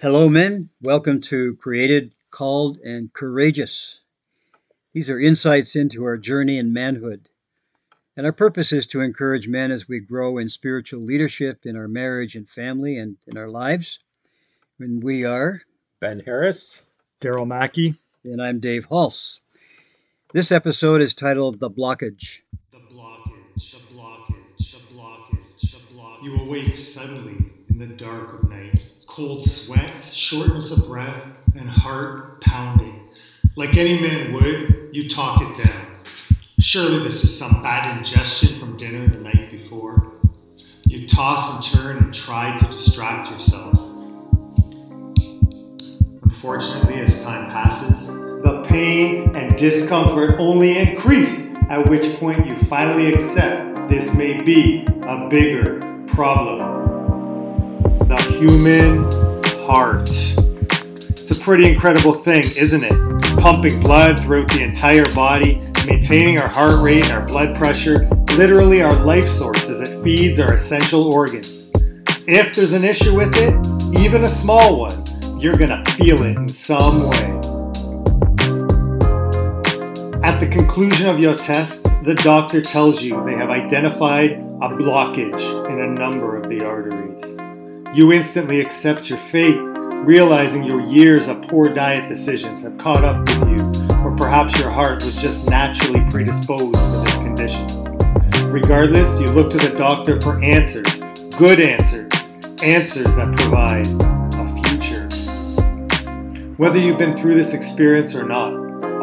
Hello, men. Welcome to Created, Called, and Courageous. These are insights into our journey in manhood. And our purpose is to encourage men as we grow in spiritual leadership in our marriage and family and in our lives. And we are Ben Harris, Darryl Mackie, and I'm Dave Halse. This episode is titled The Blockage. The blockage, the blockage, the blockage, the blockage. You awake suddenly in the dark of night. Cold sweats, shortness of breath, and heart pounding. Like any man would, you talk it down. Surely this is some bad ingestion from dinner the night before. You toss and turn and try to distract yourself. Unfortunately, as time passes, the pain and discomfort only increase, at which point you finally accept this may be a bigger problem. The human heart. It's a pretty incredible thing, isn't it? Pumping blood throughout the entire body, maintaining our heart rate and our blood pressure, literally our life source as it feeds our essential organs. If there's an issue with it, even a small one, you're gonna feel it in some way. At the conclusion of your tests, the doctor tells you they have identified a blockage in a number of the arteries. You instantly accept your fate, realizing your years of poor diet decisions have caught up with you, or perhaps your heart was just naturally predisposed to this condition. Regardless, you look to the doctor for answers, good answers, answers that provide a future. Whether you've been through this experience or not,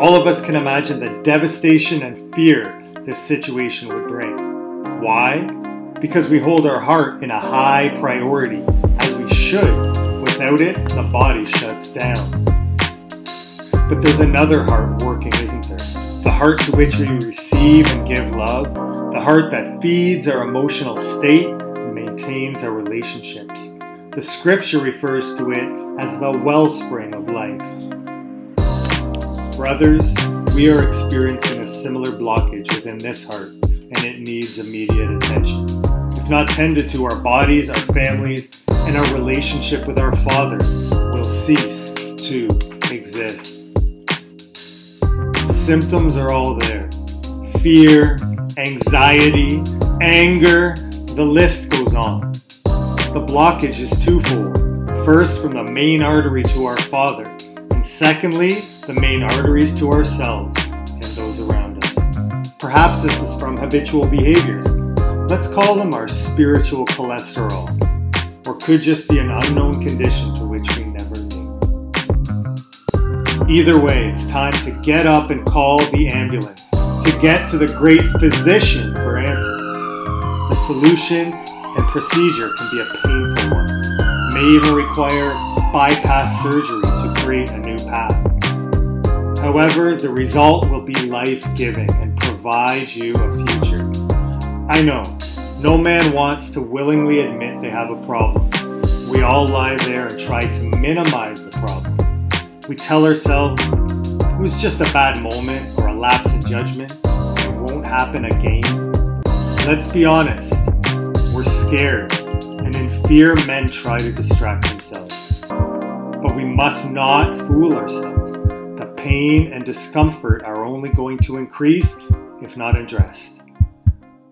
all of us can imagine the devastation and fear this situation would bring. Why? Because we hold our heart in a high priority, we should. Without it, the body shuts down. But there's another heart working, isn't there? The heart to which we receive and give love, the heart that feeds our emotional state and maintains our relationships. The scripture refers to it as the wellspring of life. Brothers, we are experiencing a similar blockage within this heart, and it needs immediate attention. If not tended to, our bodies, our families, and our relationship with our Father will cease to exist. Symptoms are all there fear, anxiety, anger, the list goes on. The blockage is twofold. First, from the main artery to our Father, and secondly, the main arteries to ourselves and those around us. Perhaps this is from habitual behaviors. Let's call them our spiritual cholesterol, or could just be an unknown condition to which we never knew. Either way, it's time to get up and call the ambulance, to get to the great physician for answers. The solution and procedure can be a painful one, may even require bypass surgery to create a new path. However, the result will be life giving and provide you a future. I know, no man wants to willingly admit they have a problem. We all lie there and try to minimize the problem. We tell ourselves it was just a bad moment or a lapse in judgment, it won't happen again. Let's be honest, we're scared, and in fear, men try to distract themselves. But we must not fool ourselves. The pain and discomfort are only going to increase if not addressed.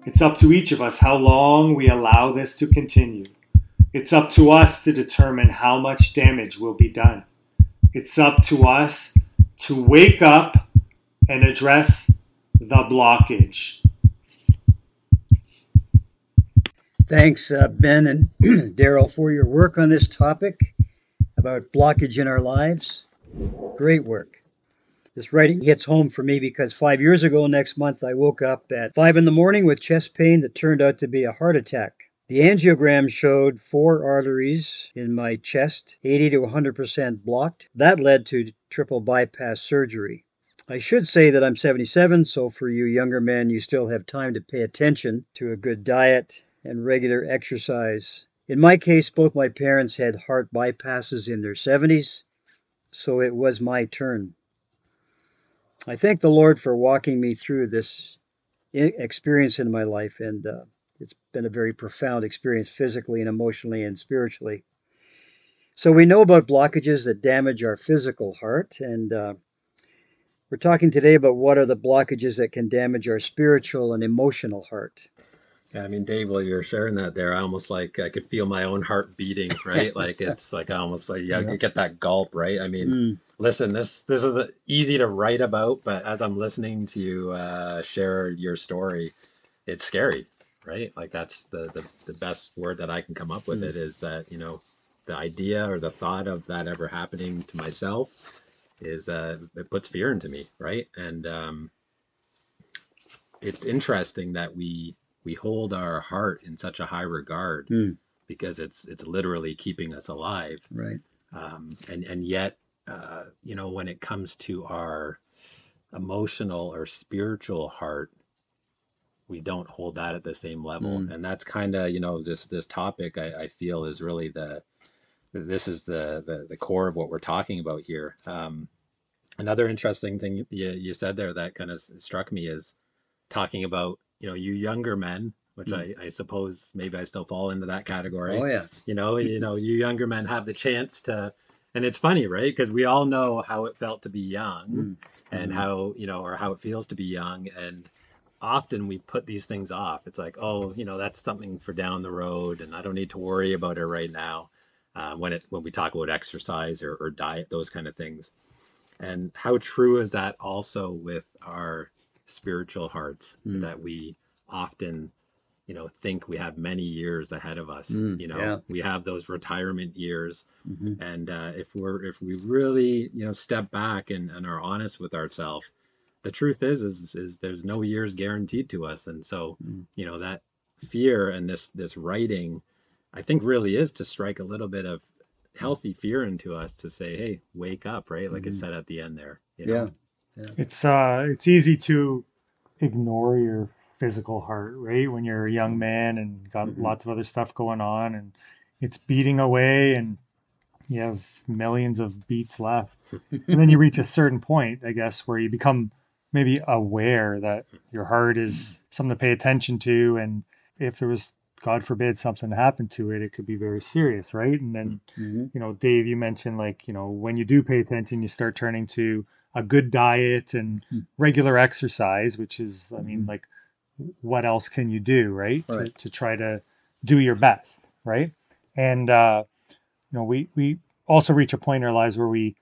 It's up to each of us how long we allow this to continue. It's up to us to determine how much damage will be done. It's up to us to wake up and address the blockage. Thanks, uh, Ben and Darryl, for your work on this topic about blockage in our lives. Great work. This writing hits home for me because five years ago next month, I woke up at five in the morning with chest pain that turned out to be a heart attack. The angiogram showed four arteries in my chest, 80 to 100% blocked. That led to triple bypass surgery. I should say that I'm 77, so for you younger men, you still have time to pay attention to a good diet and regular exercise. In my case, both my parents had heart bypasses in their 70s, so it was my turn. I thank the Lord for walking me through this experience in my life, and uh, it's been a very profound experience physically and emotionally and spiritually. So we know about blockages that damage our physical heart, and uh, we're talking today about what are the blockages that can damage our spiritual and emotional heart. Yeah, I mean, Dave, while you're sharing that there, I almost like I could feel my own heart beating, right? like it's like I almost like yeah, Yeah. you get that gulp, right? I mean, Mm, listen, this this is easy to write about, but as I'm listening to you uh, share your story, it's scary, right? Like that's the, the the best word that I can come up with. Mm. It is that you know the idea or the thought of that ever happening to myself is uh, it puts fear into me, right? And um, it's interesting that we we hold our heart in such a high regard Mm. because it's it's literally keeping us alive right. um, and and yet uh, you know when it comes to our emotional or spiritual heart we don't hold that at the same level Mm. and that's kind of you know this this topic I, I feel is really the this is the, the the core of what we're talking about here um, another interesting thing you, you said there that kind of struck me is talking about you know you younger men which Mm. I, I suppose maybe I still fall into that category Oh yeah. you know you know you younger men have the chance to and it's funny right because we all know how it felt to be young Mm. and Mhm. how you know or how it feels to be young and often we put these things off it's like oh you know that's something for down the road and i don't need to worry about it right now uh, when it when we talk about exercise or, or diet those kind of things and how true is that also with our spiritual hearts Mm. that we often you know think we have many years ahead of us Mm, you know yeah. we have those retirement years Mhm. and uh, if we're if we really you know step back and, and are honest with ourselves the truth is, is is there's no years guaranteed to us and so Mm. you know that fear and this this writing i think really is to strike a little bit of healthy fear into us to say hey wake up right like it Mhm. said at the end there you Yeah. It's uh it's easy to ignore your physical heart, right? When you're a young man and got Mhm. lots of other stuff going on and it's beating away and you have millions of beats left. and then you reach a certain point, I guess, where you become maybe aware that your heart is something to pay attention to and if there was God forbid something happened to it, it could be very serious, right? And then Mhm. you know, Dave, you mentioned like, you know, when you do pay attention, you start turning to a good diet and Hmm. regular exercise, which is, I mean, Mhm. like, what else can you do, right? To, Right. to try to do your best, right? And, uh, you know, we, we also reach a point in our lives where we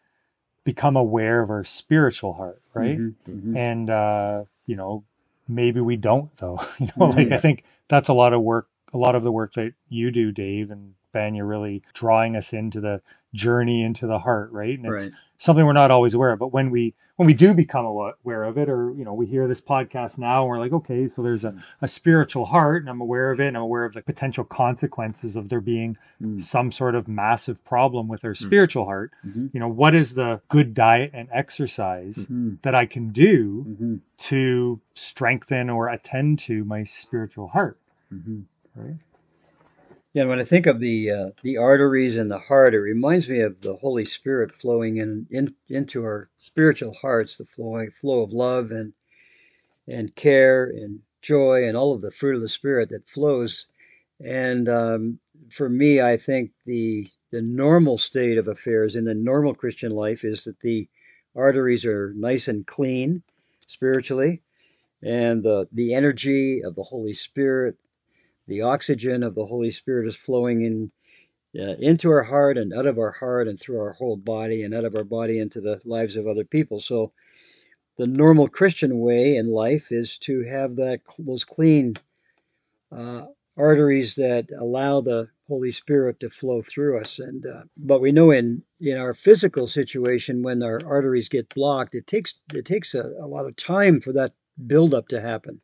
become aware of our spiritual heart, right? Mhm. Mhm. And, uh, you know, maybe we don't though, you know, like I think that's a lot of work, a lot of the work that you do, Dave and Ben, you're really drawing us into the journey into the heart, right? And it's Right. Something we're not always aware of, but when we, when we do become aware of it, or, you know, we hear this podcast now and we're like, okay, so there's a, a spiritual heart and I'm aware of it and I'm aware of the potential consequences of there being Mm. some sort of massive problem with our spiritual heart. Mhm. You know, what is the good diet and exercise Mhm. that I can do Mhm. to strengthen or attend to my spiritual heart, Mhm. right? Yeah, and when I think of the uh, the arteries and the heart, it reminds me of the Holy Spirit flowing in, in into our spiritual hearts, the flowing flow of love and and care and joy and all of the fruit of the Spirit that flows. And um, for me, I think the the normal state of affairs in the normal Christian life is that the arteries are nice and clean spiritually, and the the energy of the Holy Spirit the oxygen of the Holy Spirit is flowing in uh, into our heart and out of our heart and through our whole body and out of our body into the lives of other people. So the normal Christian way in life is to have that those clean uh, arteries that allow the Holy Spirit to flow through us. And uh, but we know in in our physical situation when our arteries get blocked, it takes it takes a, a lot of time for that buildup to happen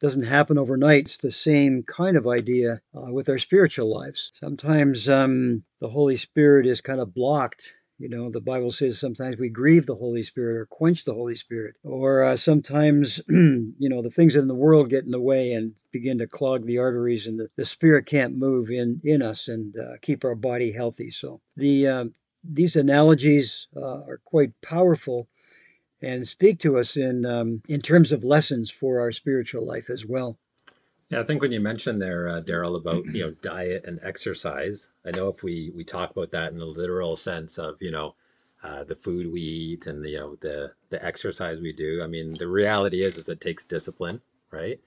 doesn't happen overnight. It's the same kind of idea uh, with our spiritual lives. Sometimes um, the Holy Spirit is kind of blocked. You know, the Bible says sometimes we grieve the Holy Spirit or quench the Holy Spirit. Or uh, sometimes, you know, the things in the world get in the way and begin to clog the arteries, and the, the Spirit can't move in, in us and uh, keep our body healthy. So the uh, these analogies uh, are quite powerful and speak to us in um, in terms of lessons for our spiritual life as well. Yeah, I think when you mentioned there, uh, Darryl, about you know diet and exercise, I know if we we talk about that in the literal sense of you know uh, the food we eat and you know the the exercise we do. I mean, the reality is is it takes discipline, right?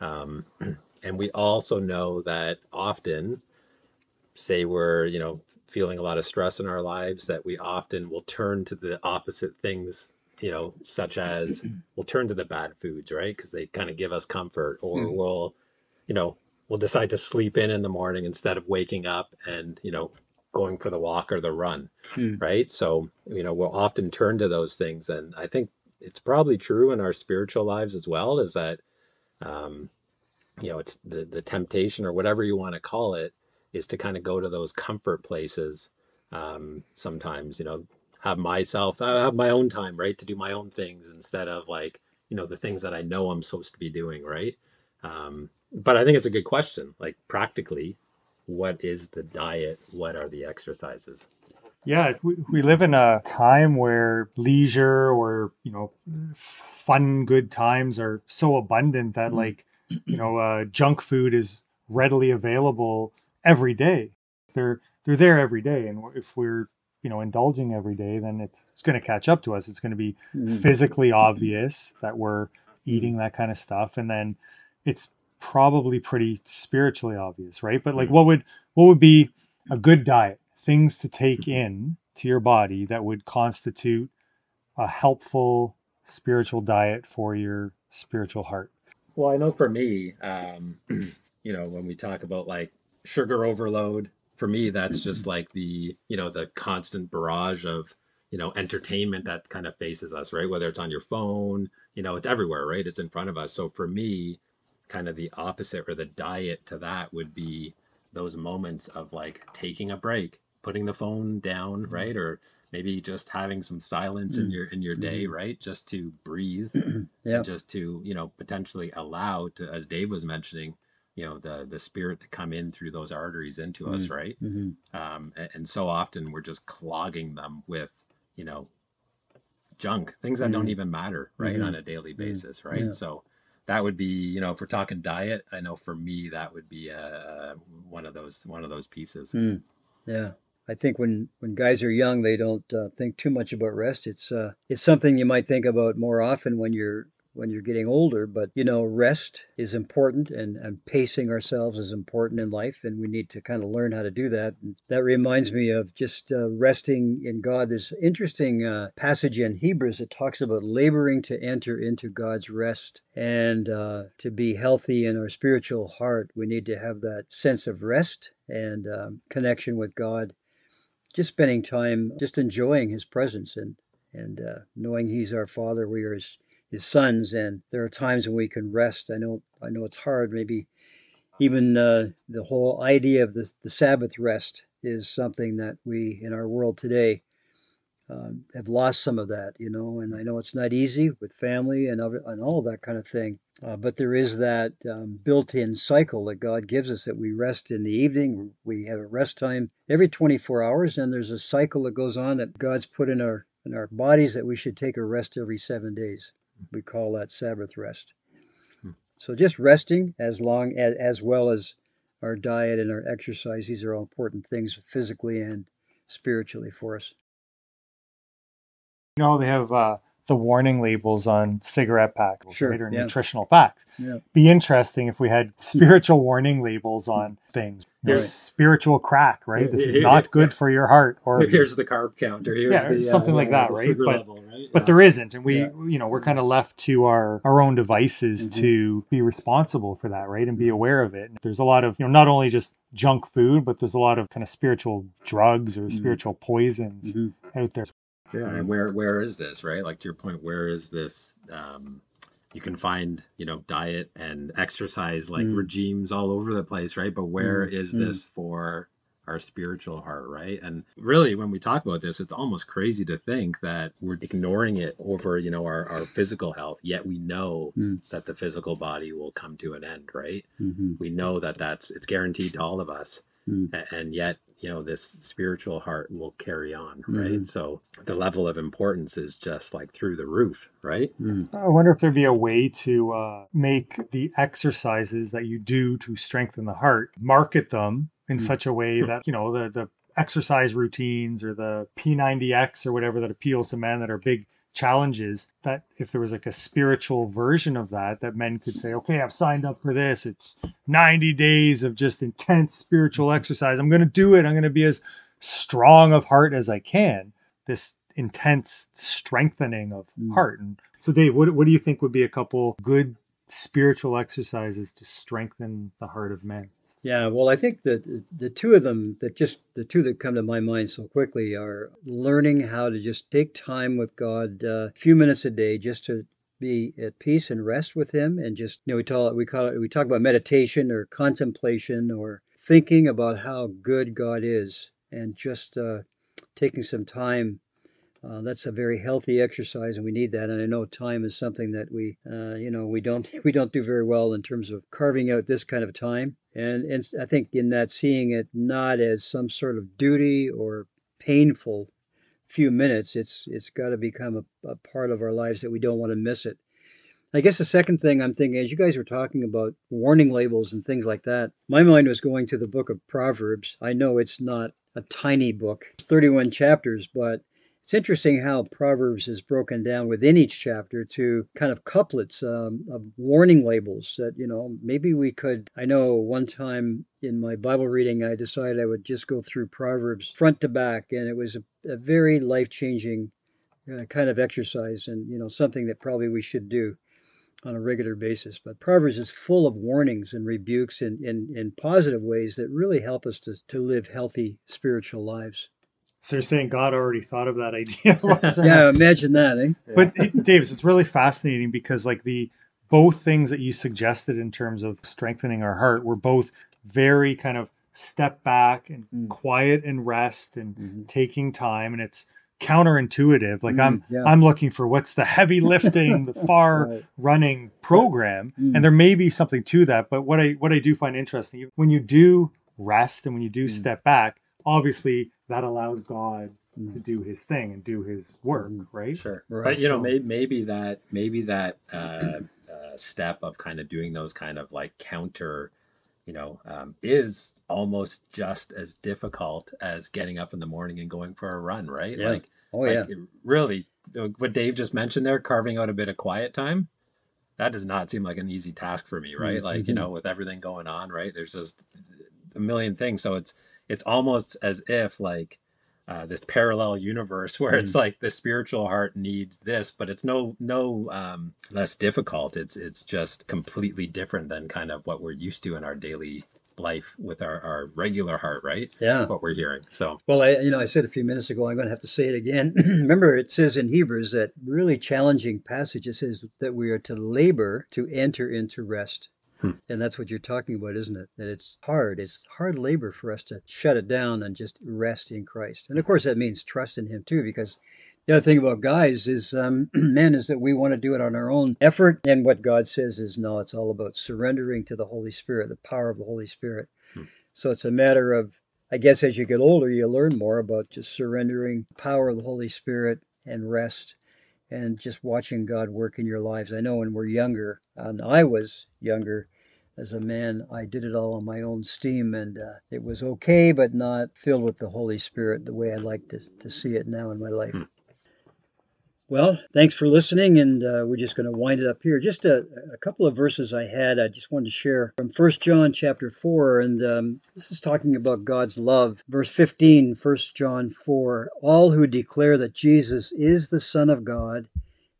Um, and we also know that often, say we're you know feeling a lot of stress in our lives, that we often will turn to the opposite things you know, such as we'll turn to the bad foods, right? Because they kind of give us comfort, or Mm. we'll, you know, we'll decide to sleep in in the morning instead of waking up and, you know, going for the walk or the run, Mm. right? So, you know, we'll often turn to those things. And I think it's probably true in our spiritual lives as well, is that, um, you know, it's the, the temptation or whatever you want to call it is to kind of go to those comfort places um, sometimes, you know, have myself, I have my own time, right, to do my own things instead of like, you know, the things that I know I'm supposed to be doing, right? Um, but I think it's a good question. Like, practically, what is the diet? What are the exercises? Yeah, we, we live in a time where leisure or, you know, fun, good times are so abundant that, Mm. like, you know, uh, junk food is readily available every day. They're they're there every day, and if we're you know indulging every day, then it's, it's going to catch up to us. It's going to be Mhm. physically obvious that we're eating that kind of stuff, and then it's probably pretty spiritually obvious, right? But like, Mhm. what would what would be a good diet? Things to take in to your body that would constitute a helpful spiritual diet for your spiritual heart. Well, I know for me, um, you know, when we talk about like sugar overload, for me, that's just like the, you know, the constant barrage of, you know, entertainment that kind of faces us, right? Whether it's on your phone, you know, it's everywhere, right? It's in front of us. So for me, kind of the opposite or the diet to that would be those moments of like taking a break, putting the phone down, right? Or maybe just having some silence in Mm. your in your day, Mhm. right? Just to breathe Yeah. and just to you know potentially allow to as dave was mentioning you know the the spirit to come in through those arteries into us right hmm um and, and so often we're just clogging them with you know junk things that don't Mhm. even matter right Mhm. on a daily Mm. basis right Yeah. so that would be you know if we're talking diet i know for me that would be uh one of those one of those pieces Mm. Yeah. I think when, when guys are young, they don't uh, think too much about rest. It's uh, it's something you might think about more often when you're when you're getting older. But you know, rest is important, and, and pacing ourselves is important in life, and we need to kind of learn how to do that. And that reminds me of just uh, resting in God. There's interesting uh, passage in Hebrews that talks about laboring to enter into God's rest, and uh, to be healthy in our spiritual heart, we need to have that sense of rest and um, connection with God just spending time just enjoying his presence and and uh, knowing he's our father we are his, his sons and there are times when we can rest. I know i know it's hard. Maybe even uh, the whole idea of the, the sabbath rest is something that we in our world today um, have lost some of that you know and i know it's not easy with family and, other, and all that kind of thing uh, but there is that um, built-in cycle that god gives us that we rest in the evening. We have a rest time every 24 hours and there's a cycle that goes on that god's put in our in our bodies that we should take a rest every seven days we call that sabbath rest Hmm. so just resting as long as, as well as our diet and our exercise these are all important things physically and spiritually for us You know, they have uh, the warning labels on cigarette packs, Sure, yeah. nutritional facts. yeah Be interesting if we had spiritual warning labels on things. Know, Right. spiritual crack, right? This is not good for your heart. Or here's the carb counter here's Yeah, the, uh, something like that, right? But- level, right? but Yeah. there isn't and we you know we're kind of left to our our own devices Mhm. to be responsible for that right and be aware of it there's a lot of you know not only just junk food but there's a lot of kind of spiritual drugs or Mhm. spiritual poisons Mhm. out there Yeah, and where where is this, right? Like to your point, where is this? Um, you can find, you know, diet and exercise like Mm. regimes all over the place, right? But where Mm, is mm. this for our spiritual heart, right? And really, when we talk about this, it's almost crazy to think that we're ignoring it over, you know, our, our physical health. Yet we know Mm. that the physical body will come to an end, right? hmm We know that that's it's guaranteed to all of us, Mm. And yet you know this spiritual heart will carry on right Mhm. so the level of importance is just like through the roof right Mm. I wonder if there'd be a way to uh, make the exercises that you do to strengthen the heart, market them in Mm. such a way that, you know, the, the exercise routines or the P90X or whatever that appeals to men that are big challenges, that if there was like a spiritual version of that, that men could say, okay, I've signed up for this. It's 90 days of just intense spiritual exercise. I'm going to do it. I'm going to be as strong of heart as I can. This intense strengthening of Mm. heart. And so, Dave, what, what do you think would be a couple good spiritual exercises to strengthen the heart of men? Yeah, well, I think that the two of them that just the two that come to my mind so quickly are learning how to just take time with God, uh, a few minutes a day, just to be at peace and rest with Him, and just you know we call it we call it we talk about meditation or contemplation or thinking about how good God is, and just uh, taking some time. Uh, that's a very healthy exercise, and we need that. And I know time is something that we, uh, you know, we don't we don't do very well in terms of carving out this kind of time. And and I think in that seeing it not as some sort of duty or painful few minutes, it's it's got to become a, a part of our lives that we don't want to miss it. I guess the second thing I'm thinking, as you guys were talking about warning labels and things like that, my mind was going to the book of Proverbs. I know it's not a tiny book, 31 chapters, but it's interesting how Proverbs is broken down within each chapter to kind of couplets um, of warning labels that, you know, maybe we could. I know one time in my Bible reading, I decided I would just go through Proverbs front to back, and it was a, a very life changing uh, kind of exercise and, you know, something that probably we should do on a regular basis. But Proverbs is full of warnings and rebukes in, in, in positive ways that really help us to, to live healthy spiritual lives. So you're saying God already thought of that idea? Yeah, imagine that, eh? But it- Davis, it's really fascinating because like the both things that you suggested in terms of strengthening our heart were both very kind of step back and Mm. quiet and rest and Mhm. taking time and it's counterintuitive like i'm Mm, yeah. i'm looking for what's the heavy lifting the far Right. running program Mm. and there may be something to that but what i what i do find interesting when you do rest and when you do Mm. step back obviously that allows god Mm. to do his thing and do his work Mm. right Sure, Right. but you know, So- maybe, maybe that maybe that uh, uh, step of kind of doing those kind of like counter, you know, um, is almost just as difficult as getting up in the morning and going for a run, right? Yeah. Like, Oh, like, yeah. really, uh, what Dave just mentioned there, carving out a bit of quiet time. That does not seem like an easy task for me, right? Like, you Mhm. know, with everything going on, right? There's just a million things, so it's it's almost as if like uh, this parallel universe where it's like the spiritual heart needs this, but it's no no um, less difficult. It's it's just completely different than kind of what we're used to in our daily life with our, our regular heart, right? Yeah. What we're hearing. So Well, I, you know, I said a few minutes ago, I'm going to have to say it again. Remember, it says in Hebrews that really challenging passage. It says that we are to labor to enter into rest. Hmm. And that's what you're talking about, isn't it? That it's hard. It's hard labor for us to shut it down and just rest in Christ. And of course, that means trust in Him too, because the other thing about guys is, um, men, is that we want to do it on our own effort. And what God says is, no, it's all about surrendering to the Holy Spirit, the power of the Holy Spirit. Hmm. So it's a matter of I guess as you get older, you learn more about just surrendering, power of the Holy Spirit, and rest, and just watching God work in your lives. I know when we're younger, and I was younger as a man, I did it all on my own steam, and uh, it was okay, but not filled with the Holy Spirit the way I like to, to see it now in my life. Hmm. Well, thanks for listening, and uh, we're just going to wind it up here. Just a, a couple of verses I had, I just wanted to share from First John chapter 4, and um, this is talking about God's love. Verse 15, 1 John 4 All who declare that Jesus is the Son of God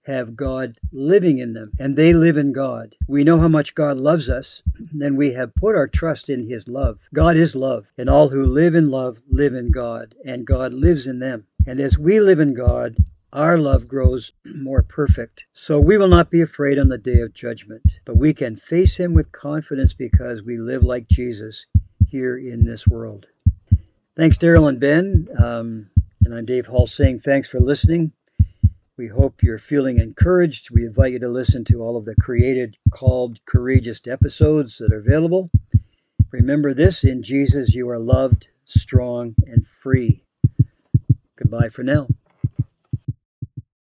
have God living in them, and they live in God. We know how much God loves us, and we have put our trust in His love. God is love, and all who live in love live in God, and God lives in them. And as we live in God, our love grows more perfect. So we will not be afraid on the day of judgment, but we can face Him with confidence because we live like Jesus here in this world. Thanks, Darryl and Ben. Um, and I'm Dave Halse saying thanks for listening. We hope you're feeling encouraged. We invite you to listen to all of the created, called, courageous episodes that are available. Remember this in Jesus, you are loved, strong, and free. Goodbye for now.